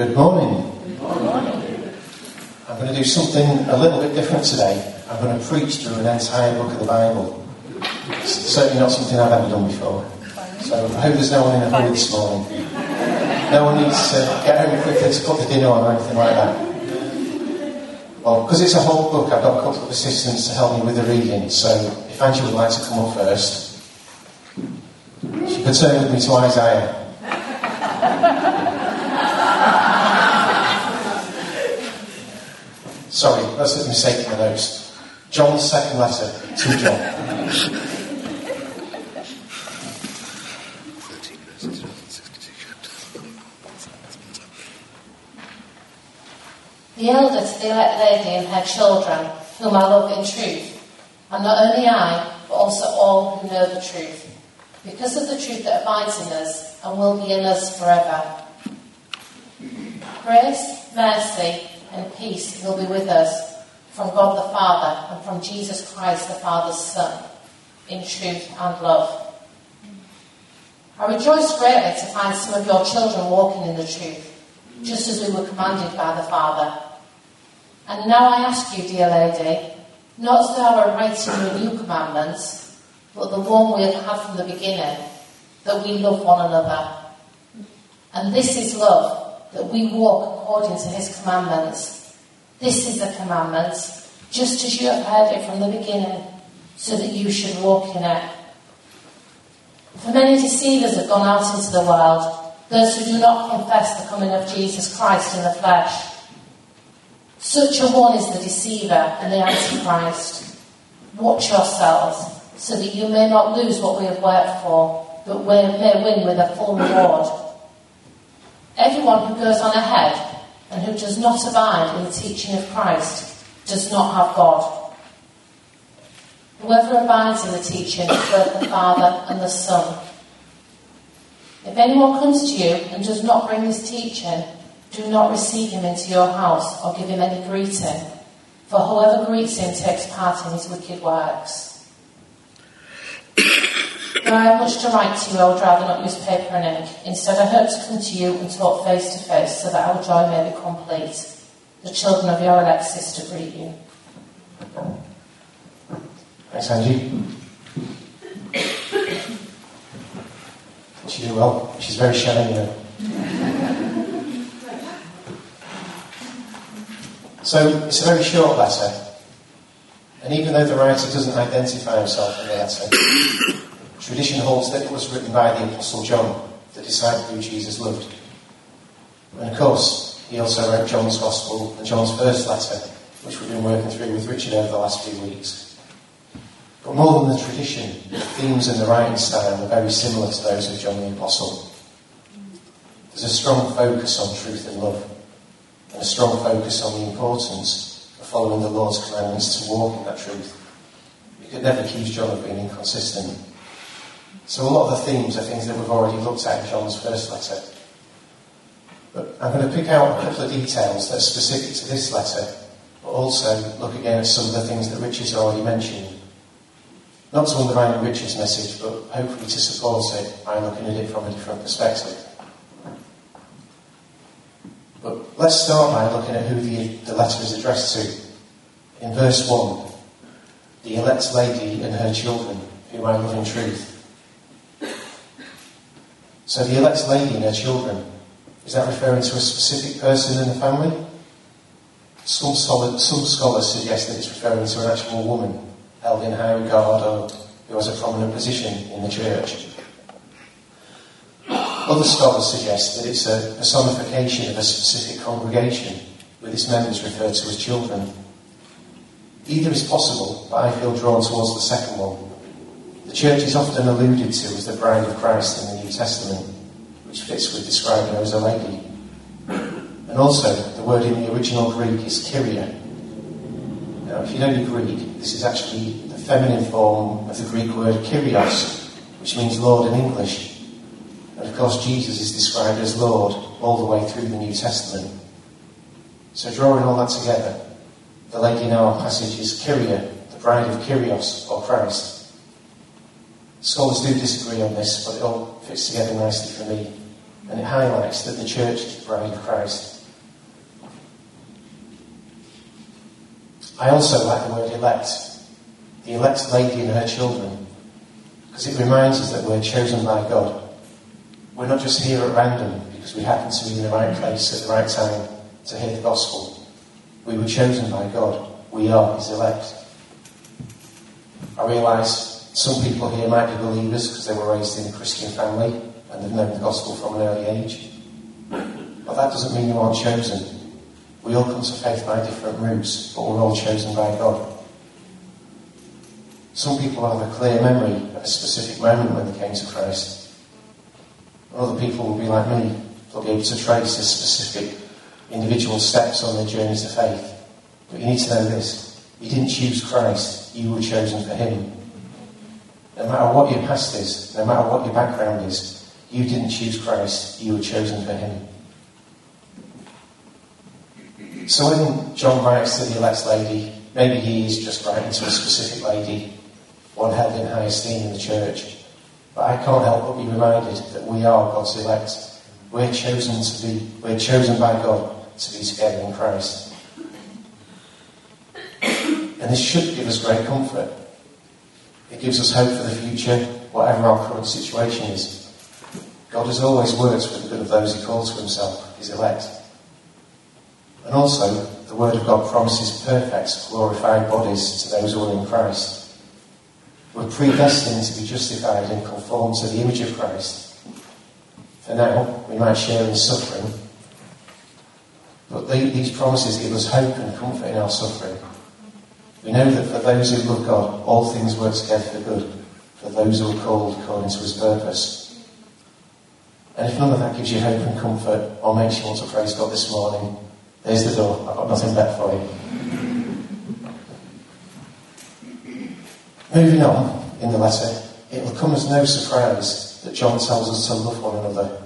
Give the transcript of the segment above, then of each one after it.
Good morning. I'm going to do something a little bit different today. I'm going to preach through an entire book of the Bible. It's certainly not something I've ever done before. So I hope there's no one in a hurry this morning. No one needs to get home quickly to put the dinner on or anything like that. Well, because it's a whole book, I've got a couple of assistants to help me with the reading. So if Angie would like to come up first, she could turn with me to Isaiah. Sorry, that's a mistake in my notes. John's second letter to John. The elder to the elect lady and her children, whom I love in truth, and not only I, but also all who know the truth, because of the truth that abides in us and will be in us forever. Grace, mercy, and peace will be with us from God the Father and from Jesus Christ the Father's Son, in truth and love. I rejoice greatly to find some of your children walking in the truth, just as we were commanded by the Father. And now I ask you, dear lady, not though I were writing you new commandments, but the one we have had from the beginning, that we love one another. And this is love, that we walk according to his commandments. This is the commandment, just as you have heard it from the beginning, so that you should walk in it. For many deceivers have gone out into the world, those who do not confess the coming of Jesus Christ in the flesh. Such a one is the deceiver and the antichrist. Watch yourselves, so that you may not lose what we have worked for, but may win with a full reward. Everyone who goes on ahead and who does not abide in the teaching of Christ does not have God. Whoever abides in the teaching of both the Father and the Son. If anyone comes to you and does not bring this teaching, do not receive him into your house or give him any greeting, for whoever greets him takes part in his wicked works. I have much to write to you, I would rather not use paper and ink. Instead, I hope to come to you and talk face to face so that our joy may be complete. The children of your elect sister greet you. Thanks, Angie. She did well. She's very shy, know. So it's a very short letter, and even though the writer doesn't identify himself in the letter, tradition holds that it was written by the Apostle John, the disciple who Jesus loved. And of course, he also wrote John's Gospel and John's first letter, which we've been working through with Richard over the last few weeks. But more than the tradition, the themes and the writing style are very similar to those of John the Apostle. There's a strong focus on truth and love and a strong focus on the importance of following the Lord's commandments to walk in that truth. You could never accuse John of being inconsistent. So a lot of the themes are things that we've already looked at in John's first letter. But I'm going to pick out a couple of details that are specific to this letter, but also look again at some of the things that Richard's already mentioned. Not to undermine Richard's message, but hopefully to support it by looking at it from a different perspective. But let's start by looking at who the, the letter is addressed to. In verse 1, the elect lady and her children, whom I love in truth. So the elect lady and her children, is that referring to a specific person in the family? Some, solid, some scholars suggest that it's referring to an actual woman held in high regard or who has a prominent position in the church. Other scholars suggest that it's a personification of a specific congregation, with its members referred to as children. Either is possible, but I feel drawn towards the second one. The church is often alluded to as the bride of Christ in the Testament, which fits with describing her as a lady. And also, the word in the original Greek is Kyria. Now, if you know Greek, this is actually the feminine form of the Greek word Kyrios, which means Lord in English. And of course, Jesus is described as Lord all the way through the New Testament. So, drawing all that together, the lady in our passage is Kyria, the bride of Kyrios, or Christ. Scholars do disagree on this, but it all fits together nicely for me. and it highlights that the church is the bride of Christ. I also like the word elect. The elect lady and her children. Because it reminds us that we're chosen by God. We're not just here at random because we happen to be in the right place at the right time to hear the gospel. We were chosen by God. We are His elect. I realise some people here might be believers because they were raised in a Christian family and they've known the gospel from an early age. But that doesn't mean you aren't chosen. We all come to faith by different routes, but we're all chosen by God. Some people have a clear memory of a specific moment when they came to Christ. Other people will be like me. They'll be able to trace the specific individual steps on their journey to faith. But you need to know this. You didn't choose Christ, you were chosen for Him. No matter what your past is, no matter what your background is, you didn't choose Christ, you were chosen for Him. So when John writes to the elect lady, maybe he is just writing to a specific lady, one held in high esteem in the church. But I can't help but be reminded that we are God's elect. We're chosen to be, we're chosen by God to be together in Christ. And this should give us great comfort. It gives us hope for the future, whatever our current situation is. God has always worked for the good of those he calls to himself, his elect. And also, the Word of God promises perfect, glorified bodies to those who are in Christ. We're predestined to be justified and conformed to the image of Christ. For now, we might share in suffering, but these promises give us hope and comfort in our suffering. We know that for those who love God, all things work together for good, for those who are called according to his purpose. And if none of that gives you hope and comfort, or makes you want to praise God this morning, there's the door. I've got nothing better for you. Moving on in the letter, it will come as no surprise that John tells us to love one another.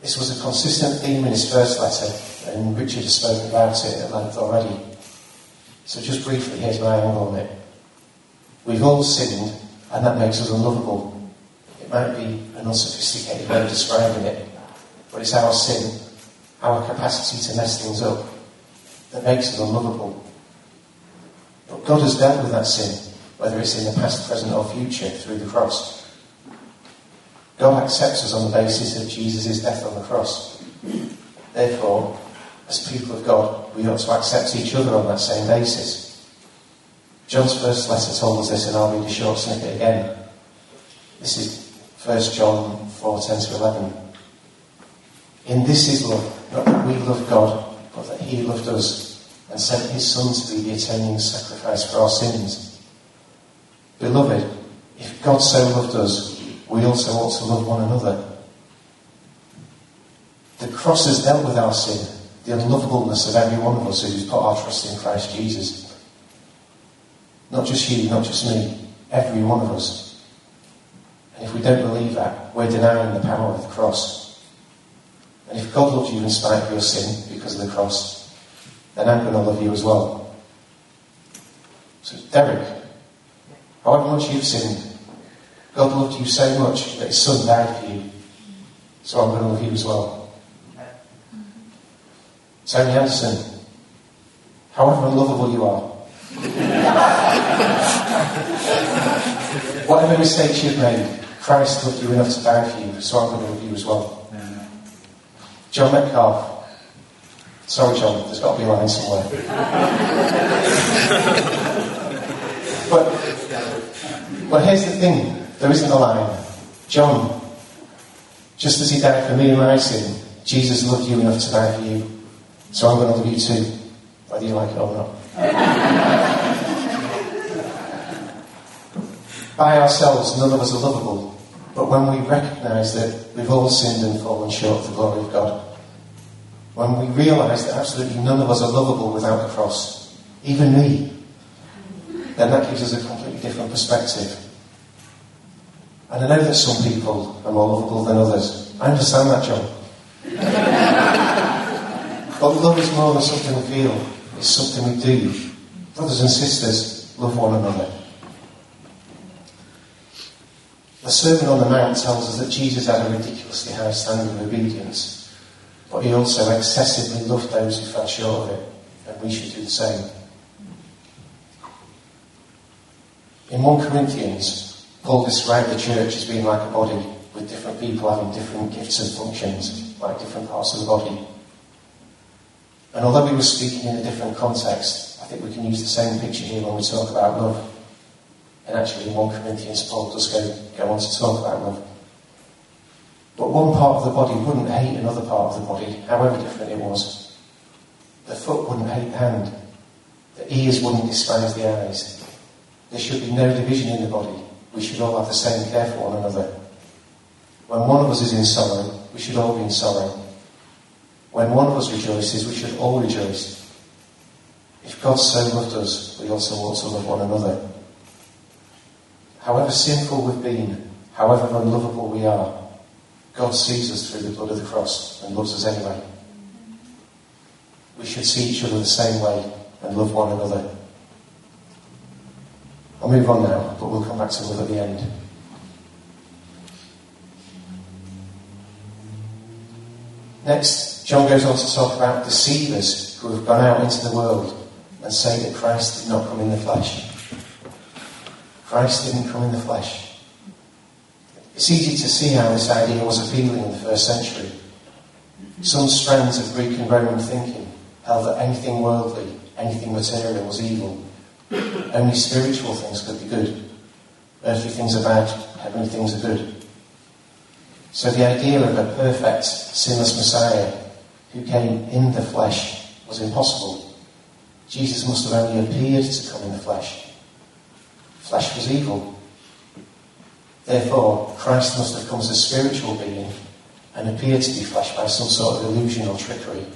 This was a consistent theme in his first letter, and Richard has spoken about it at length already. So just briefly, here's my angle on it. We've all sinned, and that makes us unlovable. It might be an unsophisticated way of describing it, but it's our sin our capacity to mess things up that makes us unlovable. But God has dealt with that sin, whether it's in the past, present, or future, through the cross. God accepts us on the basis of Jesus' death on the cross. Therefore, as people of God, we ought to accept each other on that same basis. John's first letter told us this, and I'll read a short snippet again. This is 1 John 4 10 to 11. In this is love, not that we love God, but that He loved us and sent His Son to be the atoning sacrifice for our sins. Beloved, if God so loved us, we also ought to love one another. The cross has dealt with our sin, the unlovableness of every one of us who's put our trust in Christ Jesus. Not just you, not just me, every one of us. And if we don't believe that, we're denying the power of the cross. And if God loved you in spite of your sin because of the cross, then I'm going to love you as well. So, Derek, however much you've sinned, God loved you so much that His Son died for you. So I'm going to love you as well. Tony Anderson, however lovable you are, whatever mistakes you've made, Christ loved you enough to die for you, so I'm going to love you as well. John Metcalfe. Sorry, John, there's got to be a line somewhere. but, but here's the thing there isn't a line. John, just as he died for me and my sin, Jesus loved you enough to die for you. So I'm going to love you too, whether you like it or not. By ourselves, none of us are lovable. But when we recognise that we've all sinned and fallen short of the glory of God, when we realise that absolutely none of us are lovable without the cross, even me, then that gives us a completely different perspective. And I know that some people are more lovable than others. I understand that, John. but love is more than something we feel, it's something we do. Brothers and sisters, love one another. The Sermon on the Mount tells us that Jesus had a ridiculously high standard of obedience, but he also excessively loved those who fell short of it, and we should do the same. In 1 Corinthians, Paul described the church as being like a body, with different people having different gifts and functions, like different parts of the body. And although we were speaking in a different context, I think we can use the same picture here when we talk about love. And actually, in 1 Corinthians, Paul does go, go on to talk about love. But one part of the body wouldn't hate another part of the body, however different it was. The foot wouldn't hate the hand. The ears wouldn't despise the eyes. There should be no division in the body. We should all have the same care for one another. When one of us is in sorrow, we should all be in sorrow. When one of us rejoices, we should all rejoice. If God so loved us, we also ought to love one another. However sinful we've been, however unlovable we are, God sees us through the blood of the cross and loves us anyway. We should see each other the same way and love one another. I'll move on now, but we'll come back to love at the end. Next, John goes on to talk about deceivers who have gone out into the world and say that Christ did not come in the flesh. Christ didn't come in the flesh. It's easy to see how this idea was appealing in the first century. Some strands of Greek and Roman thinking held that anything worldly, anything material was evil. Only spiritual things could be good. Earthly things are bad, heavenly things are good. So the idea of a perfect, sinless Messiah who came in the flesh was impossible. Jesus must have only appeared to come in the flesh. Flesh was evil. Therefore, Christ must have come as a spiritual being and appeared to be flesh by some sort of illusion or trickery.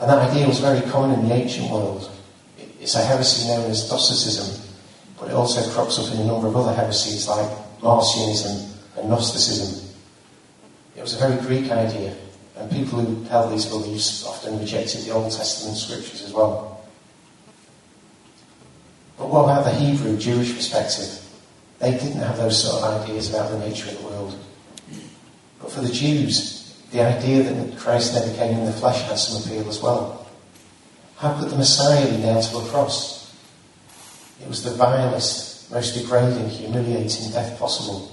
And that idea was very common in the ancient world. It's a heresy known as Docetism, but it also crops up in a number of other heresies like Marcionism and Gnosticism. It was a very Greek idea, and people who held these beliefs often rejected the Old Testament scriptures as well. But what about the Hebrew Jewish perspective? They didn't have those sort of ideas about the nature of the world. But for the Jews, the idea that Christ never came in the flesh had some appeal as well. How could the Messiah be nailed to a cross? It was the vilest, most degrading, humiliating death possible.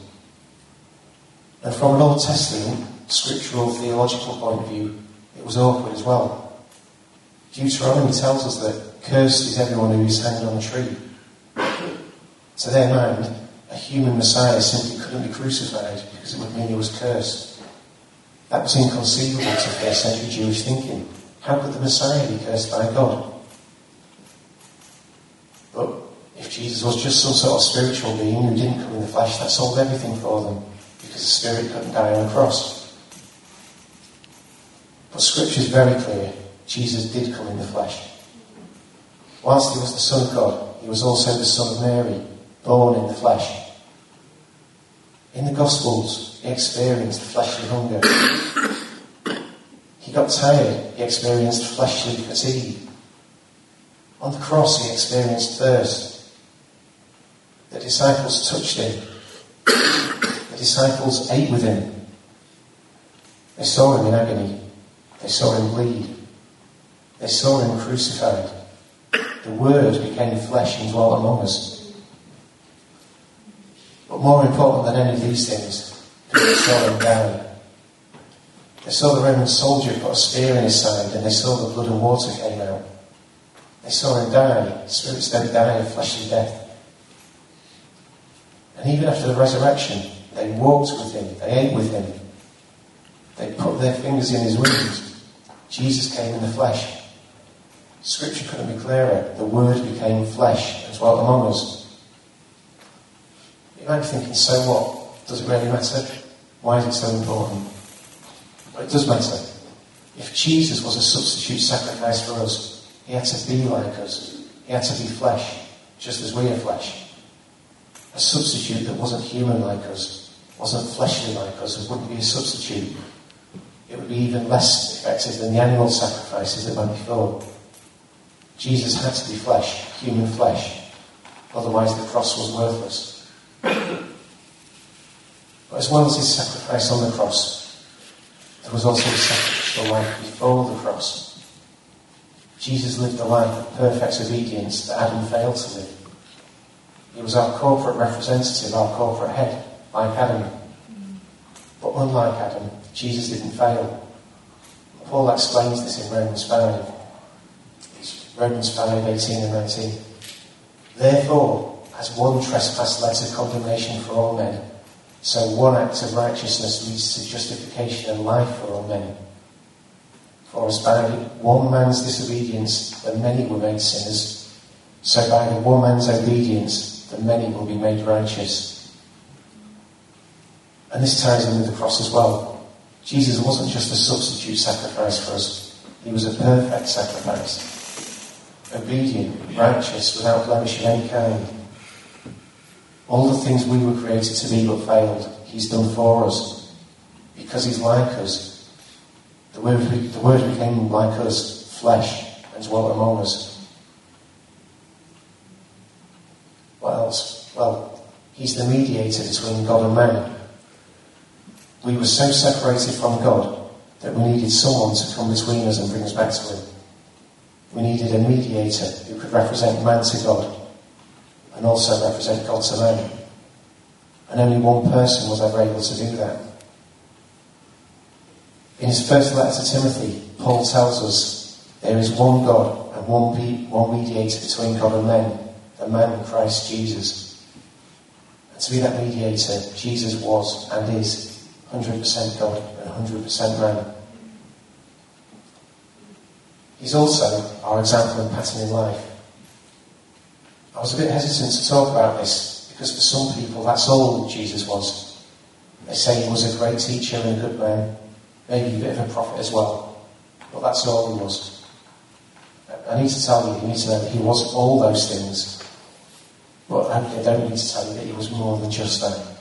And from an Old Testament, scriptural, theological point of view, it was awkward as well. Deuteronomy tells us that cursed is everyone who is hanged on a tree. To their mind, a human Messiah simply couldn't be crucified because it would mean he was cursed. That was inconceivable to first century Jewish thinking. How could the Messiah be cursed by God? But if Jesus was just some sort of spiritual being who didn't come in the flesh, that solved everything for them because the Spirit couldn't die on the cross. But Scripture is very clear. Jesus did come in the flesh. Whilst he was the Son of God, he was also the Son of Mary, born in the flesh. In the Gospels, he experienced fleshly hunger. He got tired, he experienced fleshly fatigue. On the cross, he experienced thirst. The disciples touched him. The disciples ate with him. They saw him in agony. They saw him bleed. They saw him crucified. The Word became flesh and dwelt among us. But more important than any of these things, people saw him die. They saw the Roman soldier put a spear in his side and they saw the blood and water came out. They saw him die. Spirits don't die a fleshly death. And even after the resurrection, they walked with him, they ate with him, they put their fingers in his wounds. Jesus came in the flesh. Scripture couldn't be clearer. The Word became flesh and dwelt among us. You might be thinking, so what? Does it really matter? Why is it so important? Well, it does matter. If Jesus was a substitute sacrifice for us, he had to be like us. He had to be flesh, just as we are flesh. A substitute that wasn't human like us, wasn't fleshly like us, it wouldn't be a substitute. It would be even less effective than the animal sacrifices that went before. Jesus had to be flesh, human flesh. Otherwise, the cross was worthless. But as well as his sacrifice on the cross, there was also a sacrificial life before the cross. Jesus lived the life of perfect obedience that Adam failed to live. He was our corporate representative, our corporate head, like Adam. But unlike Adam, Jesus didn't fail. Paul explains this in Romans 5. It's Romans 5, 18 and 19. Therefore, as one trespass led to condemnation for all men, so one act of righteousness leads to justification and life for all men. For as by one man's disobedience the many were made sinners, so by the one man's obedience the many will be made righteous. And this ties in with the cross as well. Jesus wasn't just a substitute sacrifice for us, he was a perfect sacrifice. Obedient, righteous, without blemish of any kind. All the things we were created to be but failed, he's done for us. Because he's like us. The word, the word became like us, flesh, and dwelt among us. What else? Well, he's the mediator between God and man. We were so separated from God that we needed someone to come between us and bring us back to him. We needed a mediator who could represent man to God and also represent God to man. And only one person was ever able to do that. In his first letter to Timothy, Paul tells us there is one God and one, one mediator between God and men, the man Christ Jesus. And to be that mediator, Jesus was and is 100% God and 100% man. He's also our example and pattern in life. I was a bit hesitant to talk about this because for some people that's all Jesus was. They say he was a great teacher and a good man, maybe a bit of a prophet as well, but that's all he was. I need to tell you, you need to know that he was all those things, but I don't need to tell you that he was more than just that.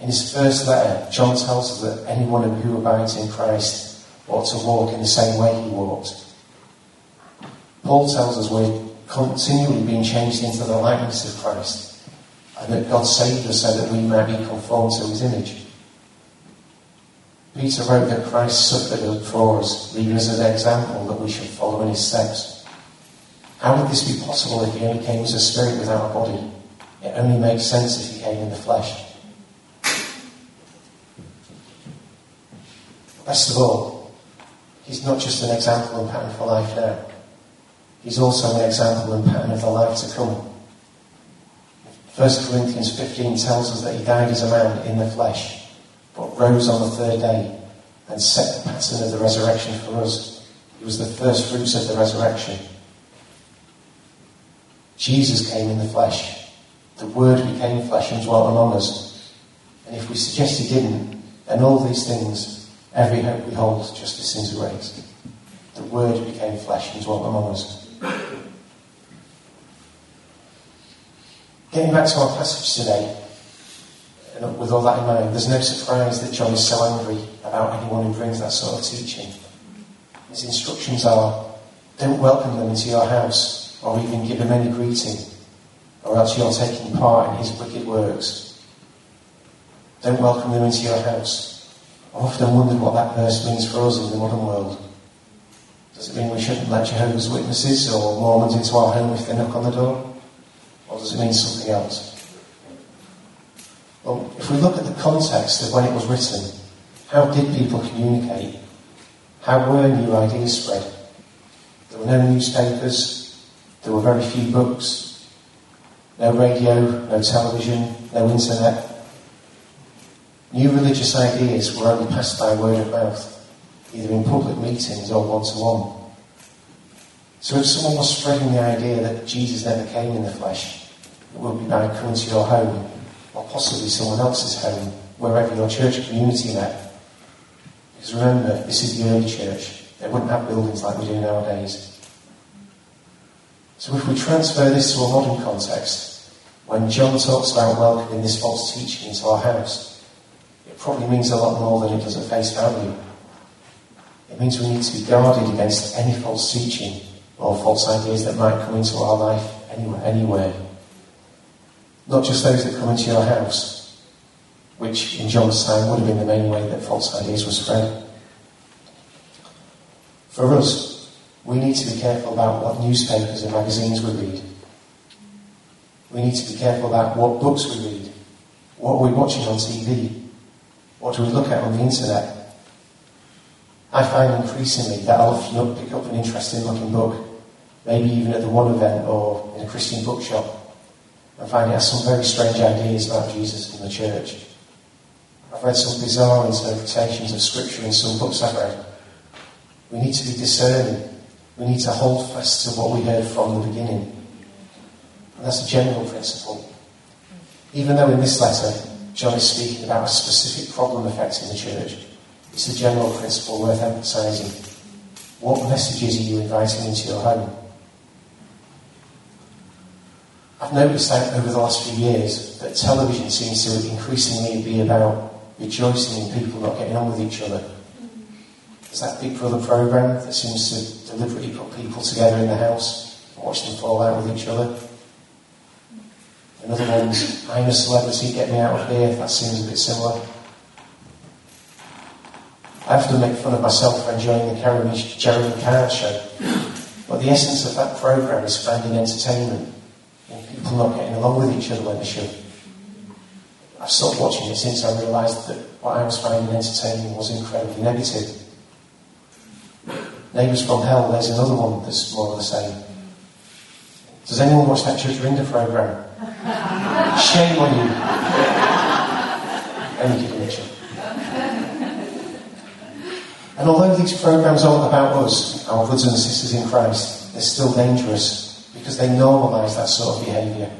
In his first letter, John tells us that anyone who abides in Christ ought to walk in the same way he walked. Paul tells us we're continually being changed into the likeness of Christ, and that God saved us so that we may be conformed to his image. Peter wrote that Christ suffered for us, leaving us an example that we should follow in his steps. How would this be possible if he only came as a spirit without a body? It only makes sense if he came in the flesh. Best of all, he's not just an example and pattern for life now. He's also an example and pattern of the life to come. 1 Corinthians 15 tells us that he died as a man in the flesh, but rose on the third day and set the pattern of the resurrection for us. He was the first fruits of the resurrection. Jesus came in the flesh. The Word became flesh and dwelt among us. And if we suggest he didn't, then all these things, every hope we hold, just disintegrates. The Word became flesh and dwelt among us. Getting back to our passage today, and with all that in mind, there's no surprise that John is so angry about anyone who brings that sort of teaching. His instructions are don't welcome them into your house or even give them any greeting, or else you're taking part in his wicked works. Don't welcome them into your house. I've often wondered what that verse means for us in the modern world. Does it mean we shouldn't let Jehovah's Witnesses or Mormons into our home if they knock on the door? Or does it mean something else? Well, if we look at the context of when it was written, how did people communicate? How were new ideas spread? There were no newspapers, there were very few books, no radio, no television, no internet. New religious ideas were only passed by word of mouth either in public meetings or one to one. So if someone was spreading the idea that Jesus never came in the flesh, it would be by coming to your home, or possibly someone else's home, wherever your church community met. Because remember, this is the early church. They wouldn't have buildings like we do nowadays. So if we transfer this to a modern context, when John talks about welcoming this false teaching into our house, probably means a lot more than it does at face value. It means we need to be guarded against any false teaching or false ideas that might come into our life anywhere. anywhere. Not just those that come into your house, which in John's time would have been the main way that false ideas were spread. For us, we need to be careful about what newspapers and magazines we read. We need to be careful about what books we read. What we're watching on TV? What do we look at on the internet? I find increasingly that I'll pick up an interesting looking book, maybe even at the one event or in a Christian bookshop, and find it has some very strange ideas about Jesus and the church. I've read some bizarre interpretations of Scripture in some books I've read. We need to be discerning. We need to hold fast to what we heard from the beginning. And that's a general principle. Even though in this letter, John is speaking about a specific problem affecting the church, it's a general principle worth emphasising. What messages are you inviting into your home? I've noticed that over the last few years that television seems to increasingly be about rejoicing in people not getting on with each other. There's that Big Brother program that seems to deliberately put people together in the house and watch them fall out with each other. Another one's I'm a celebrity, get me out of here. That seems a bit similar. I often make fun of myself for enjoying the Jeremy Kyle show. But the essence of that program is finding entertainment in people not getting along with each other when they should. I've stopped watching it since I realised that what I was finding entertaining was incredibly negative. Neighbours from Hell, there's another one that's more of the same. Does anyone watch that Judge Rinder programme? Shame on you. Kidding, Richard. And although these programs aren't about us, our brothers and sisters in Christ, they're still dangerous because they normalise that sort of behaviour.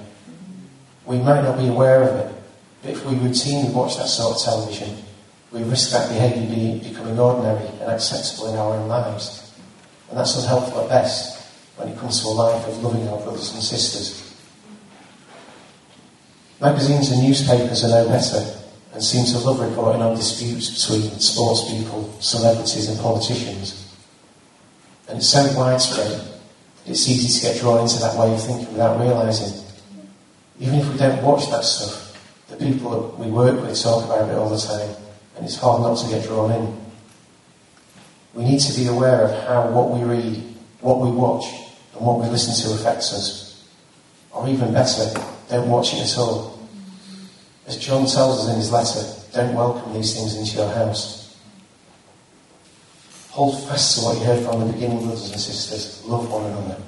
We might not be aware of it, but if we routinely watch that sort of television, we risk that behaviour becoming ordinary and acceptable in our own lives. And that's unhelpful at best when it comes to a life of loving our brothers and sisters. Magazines and newspapers are no better and seem to love reporting on disputes between sports people, celebrities and politicians. And it's so widespread that it's easy to get drawn into that way of thinking without realising. Even if we don't watch that stuff, the people that we work with talk about it all the time, and it's hard not to get drawn in. We need to be aware of how what we read, what we watch, and what we listen to affects us. Or even better, don't watch it at all. As John tells us in his letter, don't welcome these things into your house. Hold fast to what you heard from the beginning, brothers and sisters. Love one another.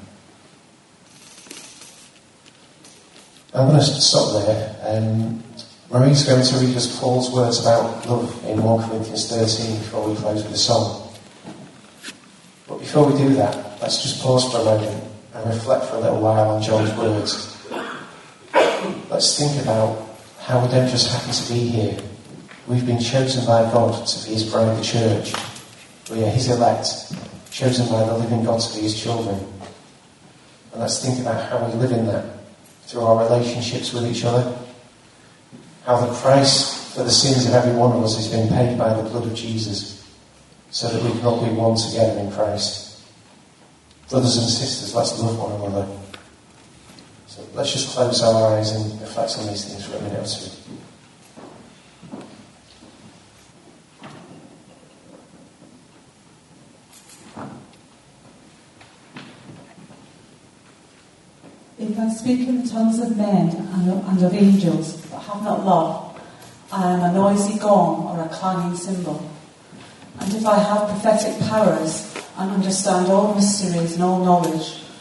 I'm going to stop there. Um, Marie's going to read us Paul's words about love in 1 Corinthians 13 before we close with a song. But before we do that, let's just pause for a moment and reflect for a little while on John's words. Let's think about how we don't just happen to be here. We've been chosen by God to be His bride, the church. We are His elect, chosen by the living God to be His children. And let's think about how we live in that through our relationships with each other. How the price for the sins of every one of us has been paid by the blood of Jesus so that we can all be one together in Christ. Brothers and sisters, let's love one another. Let's just close our eyes and reflect on these things for a minute or two. If I speak in the tongues of men and of angels, but have not love, I am a noisy gong or a clanging cymbal. And if I have prophetic powers and understand all mysteries and all knowledge,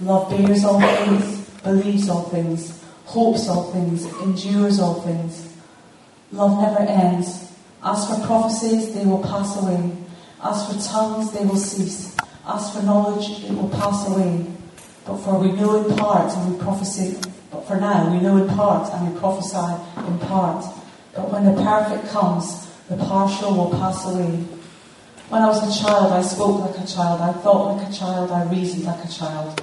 Love bears all things, believes all things, hopes all things, endures all things. Love never ends. As for prophecies, they will pass away. As for tongues, they will cease. As for knowledge, it will pass away. But for we know in part and we prophesy. But for now, we know in part and we prophesy in part. But when the perfect comes, the partial will pass away. When I was a child, I spoke like a child, I thought like a child, I reasoned like a child.